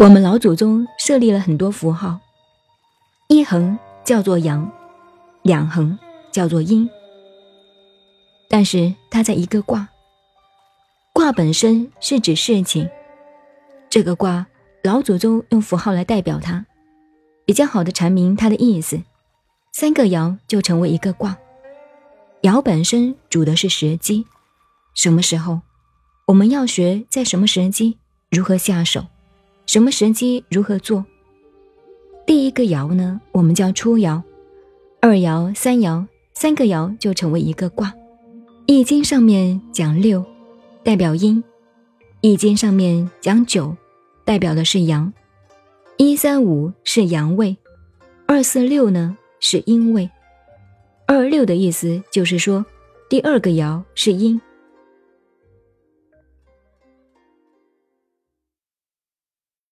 我们老祖宗设立了很多符号，一横叫做阳，两横叫做阴。但是它在一个卦，卦本身是指事情，这个卦老祖宗用符号来代表它，比较好的阐明它的意思。三个爻就成为一个卦，爻本身主的是时机，什么时候我们要学在什么时机如何下手。什么时机如何做？第一个爻呢，我们叫初爻；二爻、三爻，三个爻就成为一个卦。易经上面讲六，代表阴；易经上面讲九，代表的是阳。一三五是阳位，二四六呢是阴位。二六的意思就是说，第二个爻是阴，